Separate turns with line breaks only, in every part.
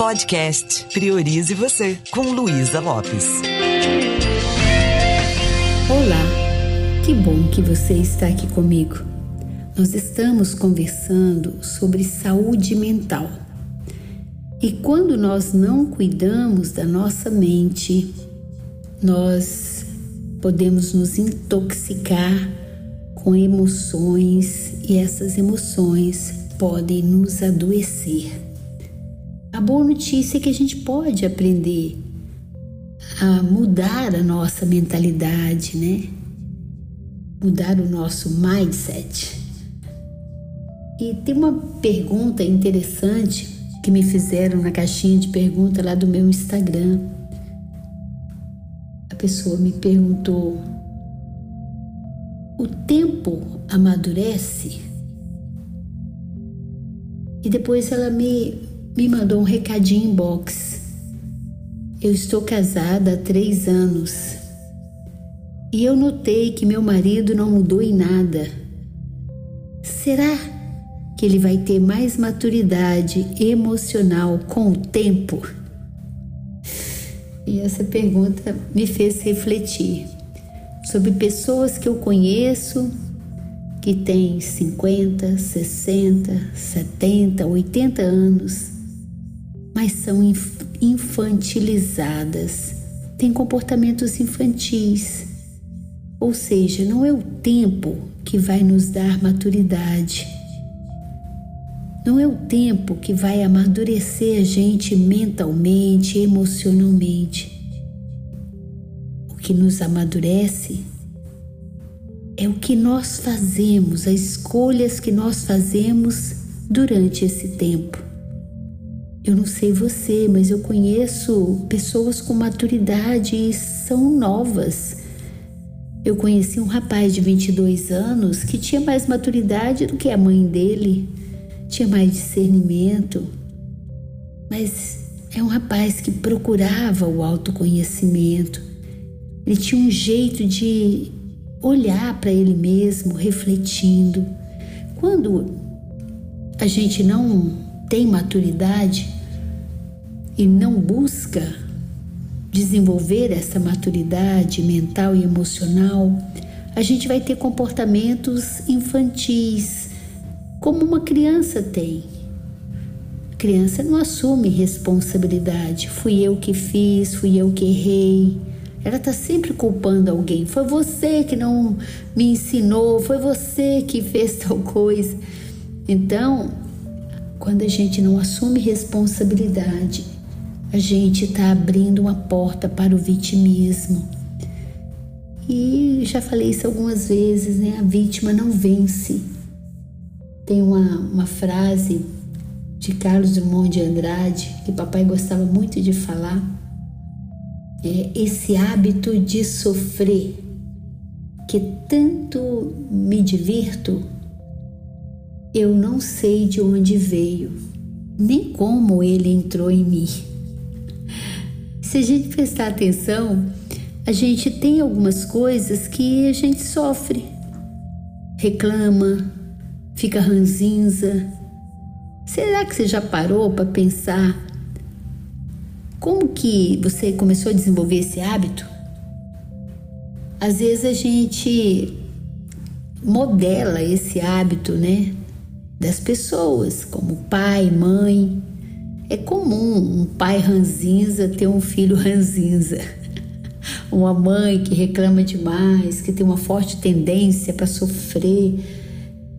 Podcast Priorize Você, com Luísa Lopes.
Olá, que bom que você está aqui comigo. Nós estamos conversando sobre saúde mental. E quando nós não cuidamos da nossa mente, nós podemos nos intoxicar com emoções e essas emoções podem nos adoecer. A boa notícia é que a gente pode aprender a mudar a nossa mentalidade, né? Mudar o nosso mindset. E tem uma pergunta interessante que me fizeram na caixinha de pergunta lá do meu Instagram. A pessoa me perguntou: o tempo amadurece? E depois ela me, me mandou um recadinho em box. Eu estou casada há três anos e eu notei que meu marido não mudou em nada. Será que ele vai ter mais maturidade emocional com o tempo? E essa pergunta me fez refletir sobre pessoas que eu conheço que têm 50, 60, 70, 80 anos, mas são infantilizadas, têm comportamentos infantis. Ou seja, não é o tempo que vai nos dar maturidade. Não é o tempo que vai amadurecer a gente mentalmente, emocionalmente. O que nos amadurece é o que nós fazemos, as escolhas que nós fazemos durante esse tempo. Eu não sei você, mas eu conheço pessoas com maturidade e são novas. Eu conheci um rapaz de 22 anos que tinha mais maturidade do que a mãe dele, tinha mais discernimento, mas é um rapaz que procurava o autoconhecimento. Ele tinha um jeito de olhar para ele mesmo, refletindo. Quando a gente não tem maturidade e não busca desenvolver essa maturidade mental e emocional, a gente vai ter comportamentos infantis, como uma criança tem. A criança não assume responsabilidade. Fui eu que fiz, fui eu que errei. Ela está sempre culpando alguém. Foi você que não me ensinou, foi você que fez tal coisa. Então, quando a gente não assume responsabilidade, a gente está abrindo uma porta para o vitimismo. E já falei isso algumas vezes, né? A vítima não vence. Tem uma, uma frase de Carlos Drummond de Andrade que papai gostava muito de falar é, esse hábito de sofrer, que tanto me divirto, eu não sei de onde veio, nem como ele entrou em mim. Se a gente prestar atenção, a gente tem algumas coisas que a gente sofre, reclama, fica ranzinza. Será que você já parou para pensar como que você começou a desenvolver esse hábito? Às vezes a gente modela esse hábito, né? Das pessoas, como pai, mãe. É comum um pai ranzinza ter um filho ranzinza. Uma mãe que reclama demais, que tem uma forte tendência para sofrer,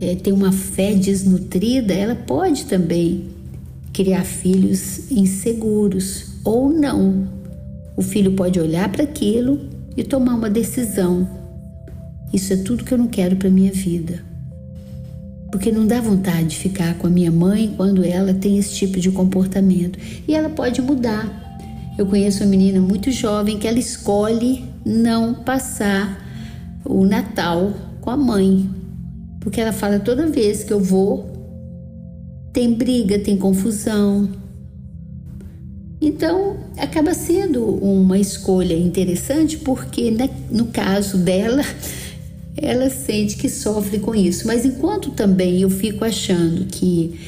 é, tem uma fé desnutrida, ela pode também criar filhos inseguros ou não. O filho pode olhar para aquilo e tomar uma decisão. Isso é tudo que eu não quero para minha vida. Porque não dá vontade de ficar com a minha mãe quando ela tem esse tipo de comportamento. E ela pode mudar. Eu conheço uma menina muito jovem que ela escolhe não passar o Natal com a mãe. Porque ela fala toda vez que eu vou, tem briga, tem confusão, então, acaba sendo uma escolha interessante porque, né, no caso dela, ela sente que sofre com isso. Mas enquanto também eu fico achando que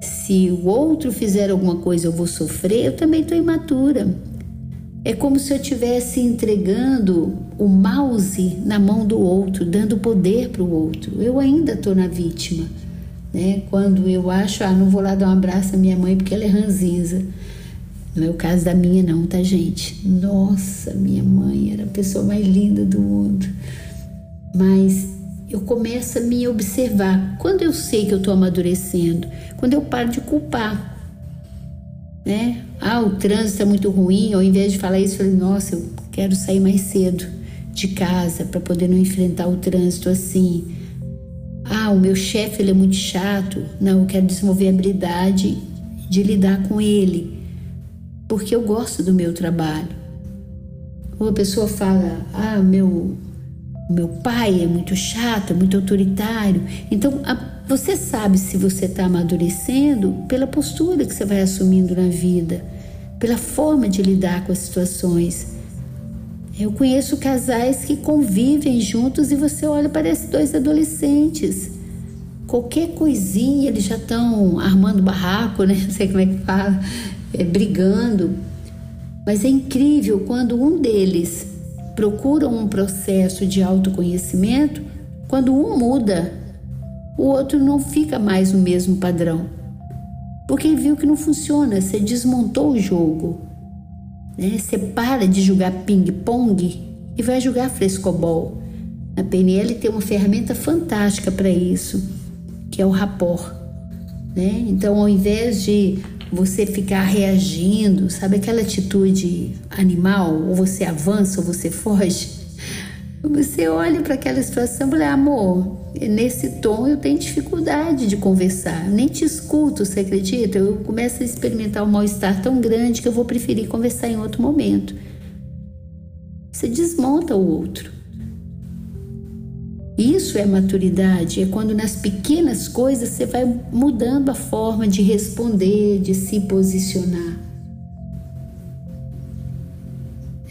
Se o outro fizer alguma coisa eu vou sofrer, eu também estou imatura. É como se eu estivesse entregando o mouse na mão do outro, dando poder para o outro. Eu ainda estou na vítima. Né? Quando eu acho, ah, não vou lá dar um abraço à minha mãe porque ela é ranzinza. Não é o caso da minha, não, tá, gente? Nossa, minha mãe era a pessoa mais linda do mundo. Mas eu começo a me observar. Quando eu sei que eu estou amadurecendo, quando eu paro de culpar, né? Ah, o trânsito é muito ruim. Ao invés de falar isso, eu falei: Nossa, eu quero sair mais cedo de casa para poder não enfrentar o trânsito assim. Ah, o meu chefe ele é muito chato. Não, eu quero desenvolver a habilidade de lidar com ele porque eu gosto do meu trabalho. Uma pessoa fala: "Ah, meu meu pai é muito chato, é muito autoritário". Então, a, você sabe se você está amadurecendo pela postura que você vai assumindo na vida, pela forma de lidar com as situações. Eu conheço casais que convivem juntos e você olha, parece dois adolescentes. Qualquer coisinha eles já estão armando barraco, né? Não sei como é que fala é, brigando. Mas é incrível quando um deles procura um processo de autoconhecimento, quando um muda, o outro não fica mais no mesmo padrão. Porque viu que não funciona, você desmontou o jogo. Né? Você para de jogar ping-pong e vai jogar frescobol. A PNL tem uma ferramenta fantástica para isso, que é o rapport. Né? Então, ao invés de você ficar reagindo, sabe aquela atitude animal, ou você avança ou você foge. Você olha para aquela situação e fala, amor, nesse tom eu tenho dificuldade de conversar, nem te escuto, você acredita? Eu começo a experimentar um mal-estar tão grande que eu vou preferir conversar em outro momento. Você desmonta o outro. Isso é maturidade, é quando nas pequenas coisas você vai mudando a forma de responder, de se posicionar.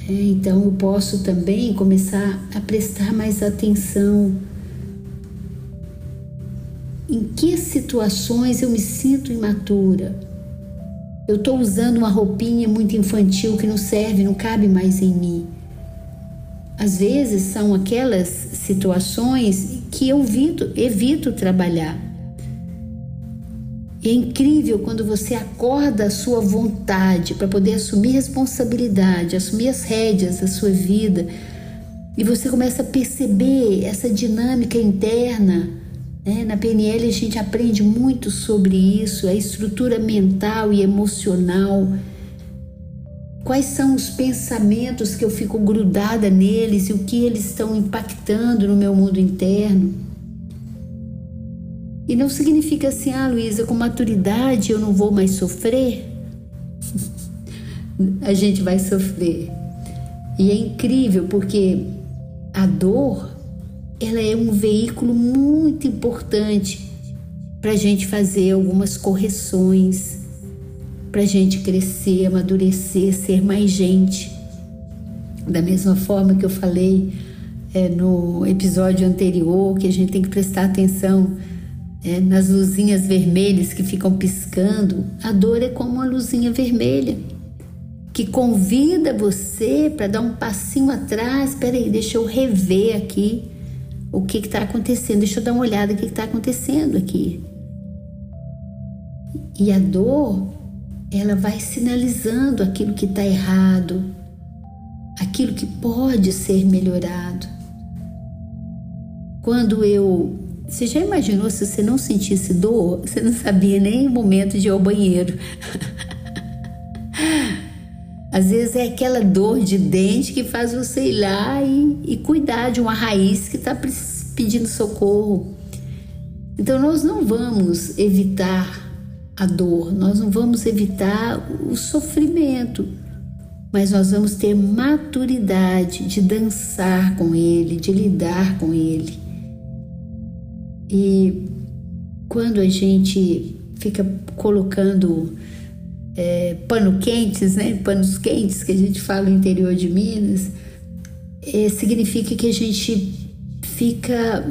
É, então eu posso também começar a prestar mais atenção em que situações eu me sinto imatura. Eu estou usando uma roupinha muito infantil que não serve, não cabe mais em mim. Às vezes são aquelas situações que eu evito, evito trabalhar. É incrível quando você acorda a sua vontade para poder assumir responsabilidade, assumir as rédeas da sua vida, e você começa a perceber essa dinâmica interna. Né? Na PNL a gente aprende muito sobre isso, a estrutura mental e emocional Quais são os pensamentos que eu fico grudada neles e o que eles estão impactando no meu mundo interno? E não significa assim, ah, Luísa, com maturidade eu não vou mais sofrer. a gente vai sofrer. E é incrível porque a dor, ela é um veículo muito importante para a gente fazer algumas correções para a gente crescer, amadurecer, ser mais gente. Da mesma forma que eu falei é, no episódio anterior, que a gente tem que prestar atenção é, nas luzinhas vermelhas que ficam piscando, a dor é como uma luzinha vermelha que convida você para dar um passinho atrás. Espera aí, deixa eu rever aqui o que está acontecendo, deixa eu dar uma olhada o que está acontecendo aqui. E a dor ela vai sinalizando aquilo que está errado, aquilo que pode ser melhorado. Quando eu. Você já imaginou se você não sentisse dor? Você não sabia nem o momento de ir ao banheiro. Às vezes é aquela dor de dente que faz você ir lá e, e cuidar de uma raiz que está pedindo socorro. Então, nós não vamos evitar a dor, nós não vamos evitar o sofrimento, mas nós vamos ter maturidade de dançar com ele, de lidar com ele. E quando a gente fica colocando é, pano quentes, né, panos quentes que a gente fala no interior de Minas, é, significa que a gente fica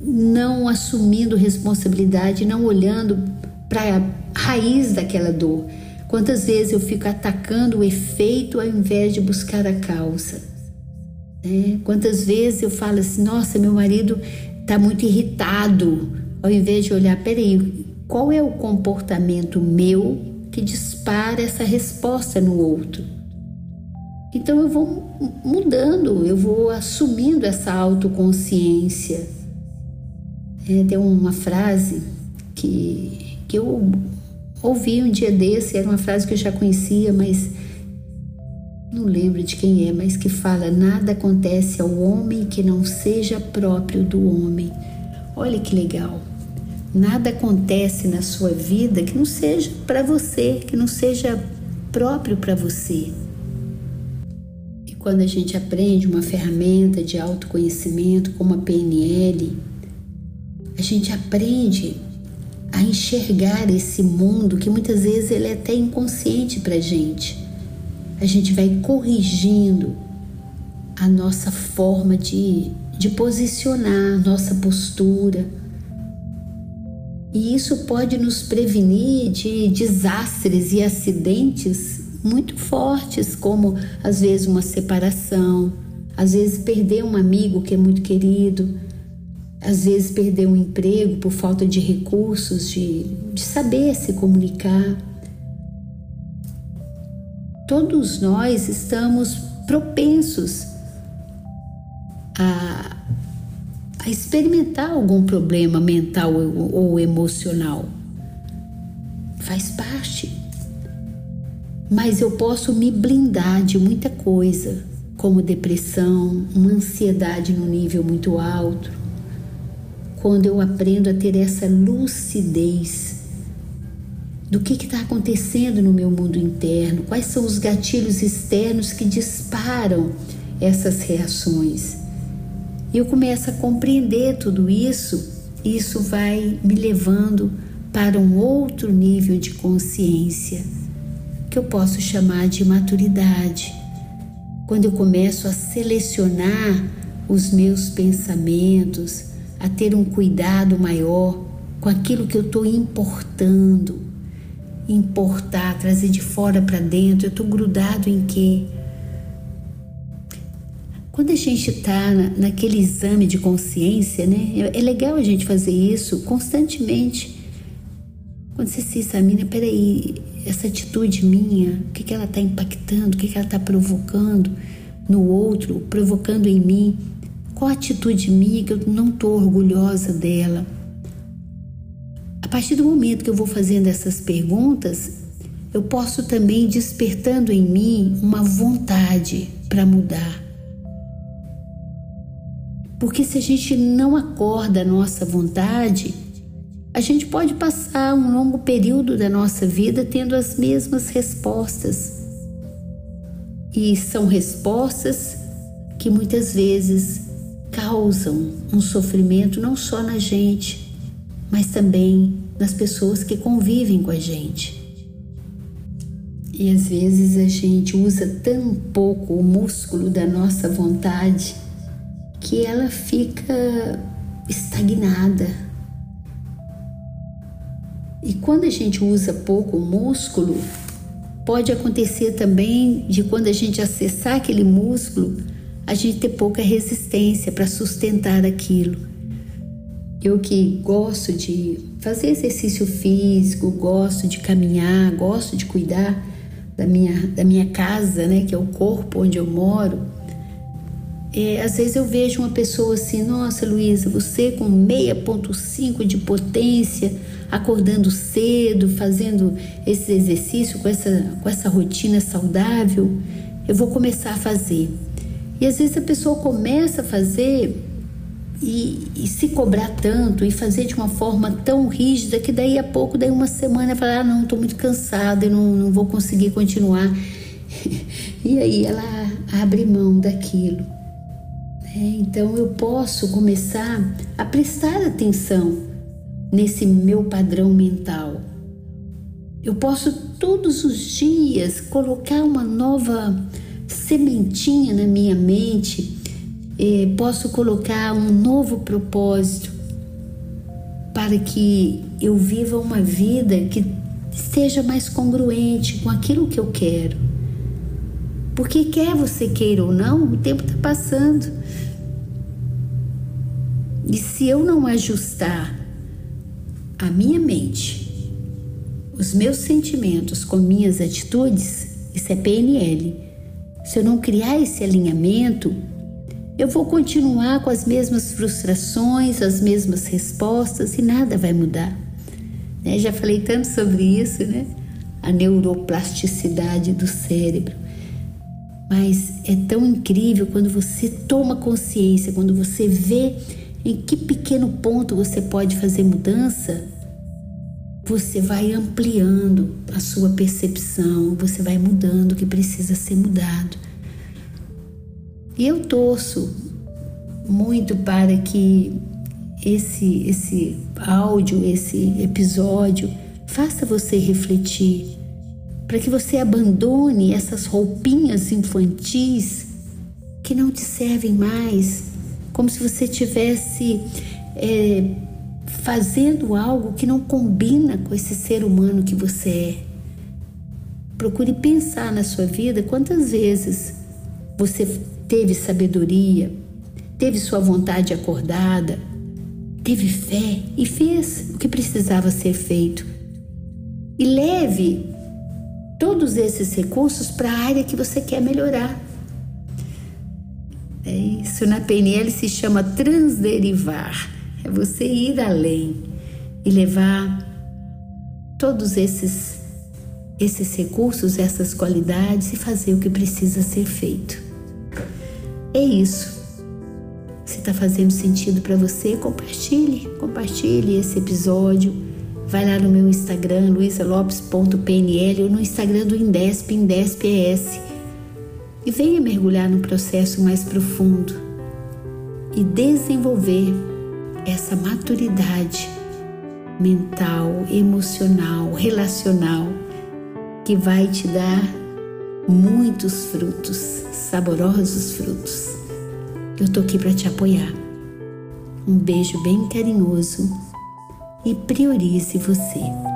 não assumindo responsabilidade, não olhando para a raiz daquela dor. Quantas vezes eu fico atacando o efeito ao invés de buscar a causa? É, quantas vezes eu falo assim, nossa, meu marido está muito irritado, ao invés de olhar, peraí, qual é o comportamento meu que dispara essa resposta no outro? Então eu vou mudando, eu vou assumindo essa autoconsciência. É, tem uma frase que, que eu ouvi um dia desse, era uma frase que eu já conhecia, mas não lembro de quem é, mas que fala: nada acontece ao homem que não seja próprio do homem. Olha que legal. Nada acontece na sua vida que não seja para você, que não seja próprio para você. E quando a gente aprende uma ferramenta de autoconhecimento como a PNL, a gente aprende a enxergar esse mundo que muitas vezes ele é até inconsciente para gente. A gente vai corrigindo a nossa forma de, de posicionar, nossa postura e isso pode nos prevenir de desastres e acidentes muito fortes, como às vezes uma separação, às vezes perder um amigo que é muito querido, às vezes perder um emprego por falta de recursos, de, de saber se comunicar. Todos nós estamos propensos a a experimentar algum problema mental ou emocional. Faz parte. Mas eu posso me blindar de muita coisa, como depressão, uma ansiedade no nível muito alto. Quando eu aprendo a ter essa lucidez do que está acontecendo no meu mundo interno, quais são os gatilhos externos que disparam essas reações e eu começo a compreender tudo isso, isso vai me levando para um outro nível de consciência, que eu posso chamar de maturidade. Quando eu começo a selecionar os meus pensamentos, a ter um cuidado maior com aquilo que eu estou importando, importar, trazer de fora para dentro, eu estou grudado em quê? Quando a gente está na, naquele exame de consciência, né? É, é, legal a gente fazer isso constantemente. Quando você se examina, peraí, essa atitude minha, o que, que ela está impactando, o que, que ela está provocando no outro, provocando em mim? Qual a atitude minha que eu não estou orgulhosa dela? A partir do momento que eu vou fazendo essas perguntas, eu posso também despertando em mim uma vontade para mudar porque se a gente não acorda a nossa vontade, a gente pode passar um longo período da nossa vida tendo as mesmas respostas. E são respostas que muitas vezes causam um sofrimento não só na gente, mas também nas pessoas que convivem com a gente. E às vezes a gente usa tão pouco o músculo da nossa vontade que ela fica estagnada. E quando a gente usa pouco o músculo, pode acontecer também de quando a gente acessar aquele músculo, a gente ter pouca resistência para sustentar aquilo. Eu que gosto de fazer exercício físico, gosto de caminhar, gosto de cuidar da minha, da minha casa, né, que é o corpo onde eu moro, é, às vezes eu vejo uma pessoa assim, nossa Luísa, você com 6.5 de potência, acordando cedo, fazendo esse exercício com essa, com essa rotina saudável, eu vou começar a fazer. E às vezes a pessoa começa a fazer e, e, se cobrar tanto e fazer de uma forma tão rígida que daí a pouco, daí uma semana, fala, ah, não, estou muito cansada, eu não, não vou conseguir continuar. e aí ela abre mão daquilo. É, então eu posso começar a prestar atenção nesse meu padrão mental. Eu posso todos os dias colocar uma nova sementinha na minha mente, é, posso colocar um novo propósito para que eu viva uma vida que esteja mais congruente com aquilo que eu quero. Porque quer você queira ou não, o tempo está passando. E se eu não ajustar a minha mente, os meus sentimentos com minhas atitudes, isso é PNL. Se eu não criar esse alinhamento, eu vou continuar com as mesmas frustrações, as mesmas respostas e nada vai mudar. Né? Já falei tanto sobre isso, né? A neuroplasticidade do cérebro. Mas é tão incrível quando você toma consciência, quando você vê em que pequeno ponto você pode fazer mudança, você vai ampliando a sua percepção, você vai mudando o que precisa ser mudado. E eu torço muito para que esse esse áudio, esse episódio faça você refletir, para que você abandone essas roupinhas infantis que não te servem mais, como se você tivesse é, fazendo algo que não combina com esse ser humano que você é. Procure pensar na sua vida quantas vezes você teve sabedoria, teve sua vontade acordada, teve fé e fez o que precisava ser feito. E leve todos esses recursos para a área que você quer melhorar. É isso, na PNL se chama transderivar. É você ir além e levar todos esses esses recursos, essas qualidades e fazer o que precisa ser feito. É isso. Se está fazendo sentido para você, compartilhe, compartilhe esse episódio. Vai lá no meu Instagram, luisalopes.pnl ou no Instagram do Indesp, IndespES e venha mergulhar no processo mais profundo e desenvolver essa maturidade mental, emocional, relacional que vai te dar muitos frutos, saborosos frutos. Eu tô aqui para te apoiar. Um beijo bem carinhoso e priorize você.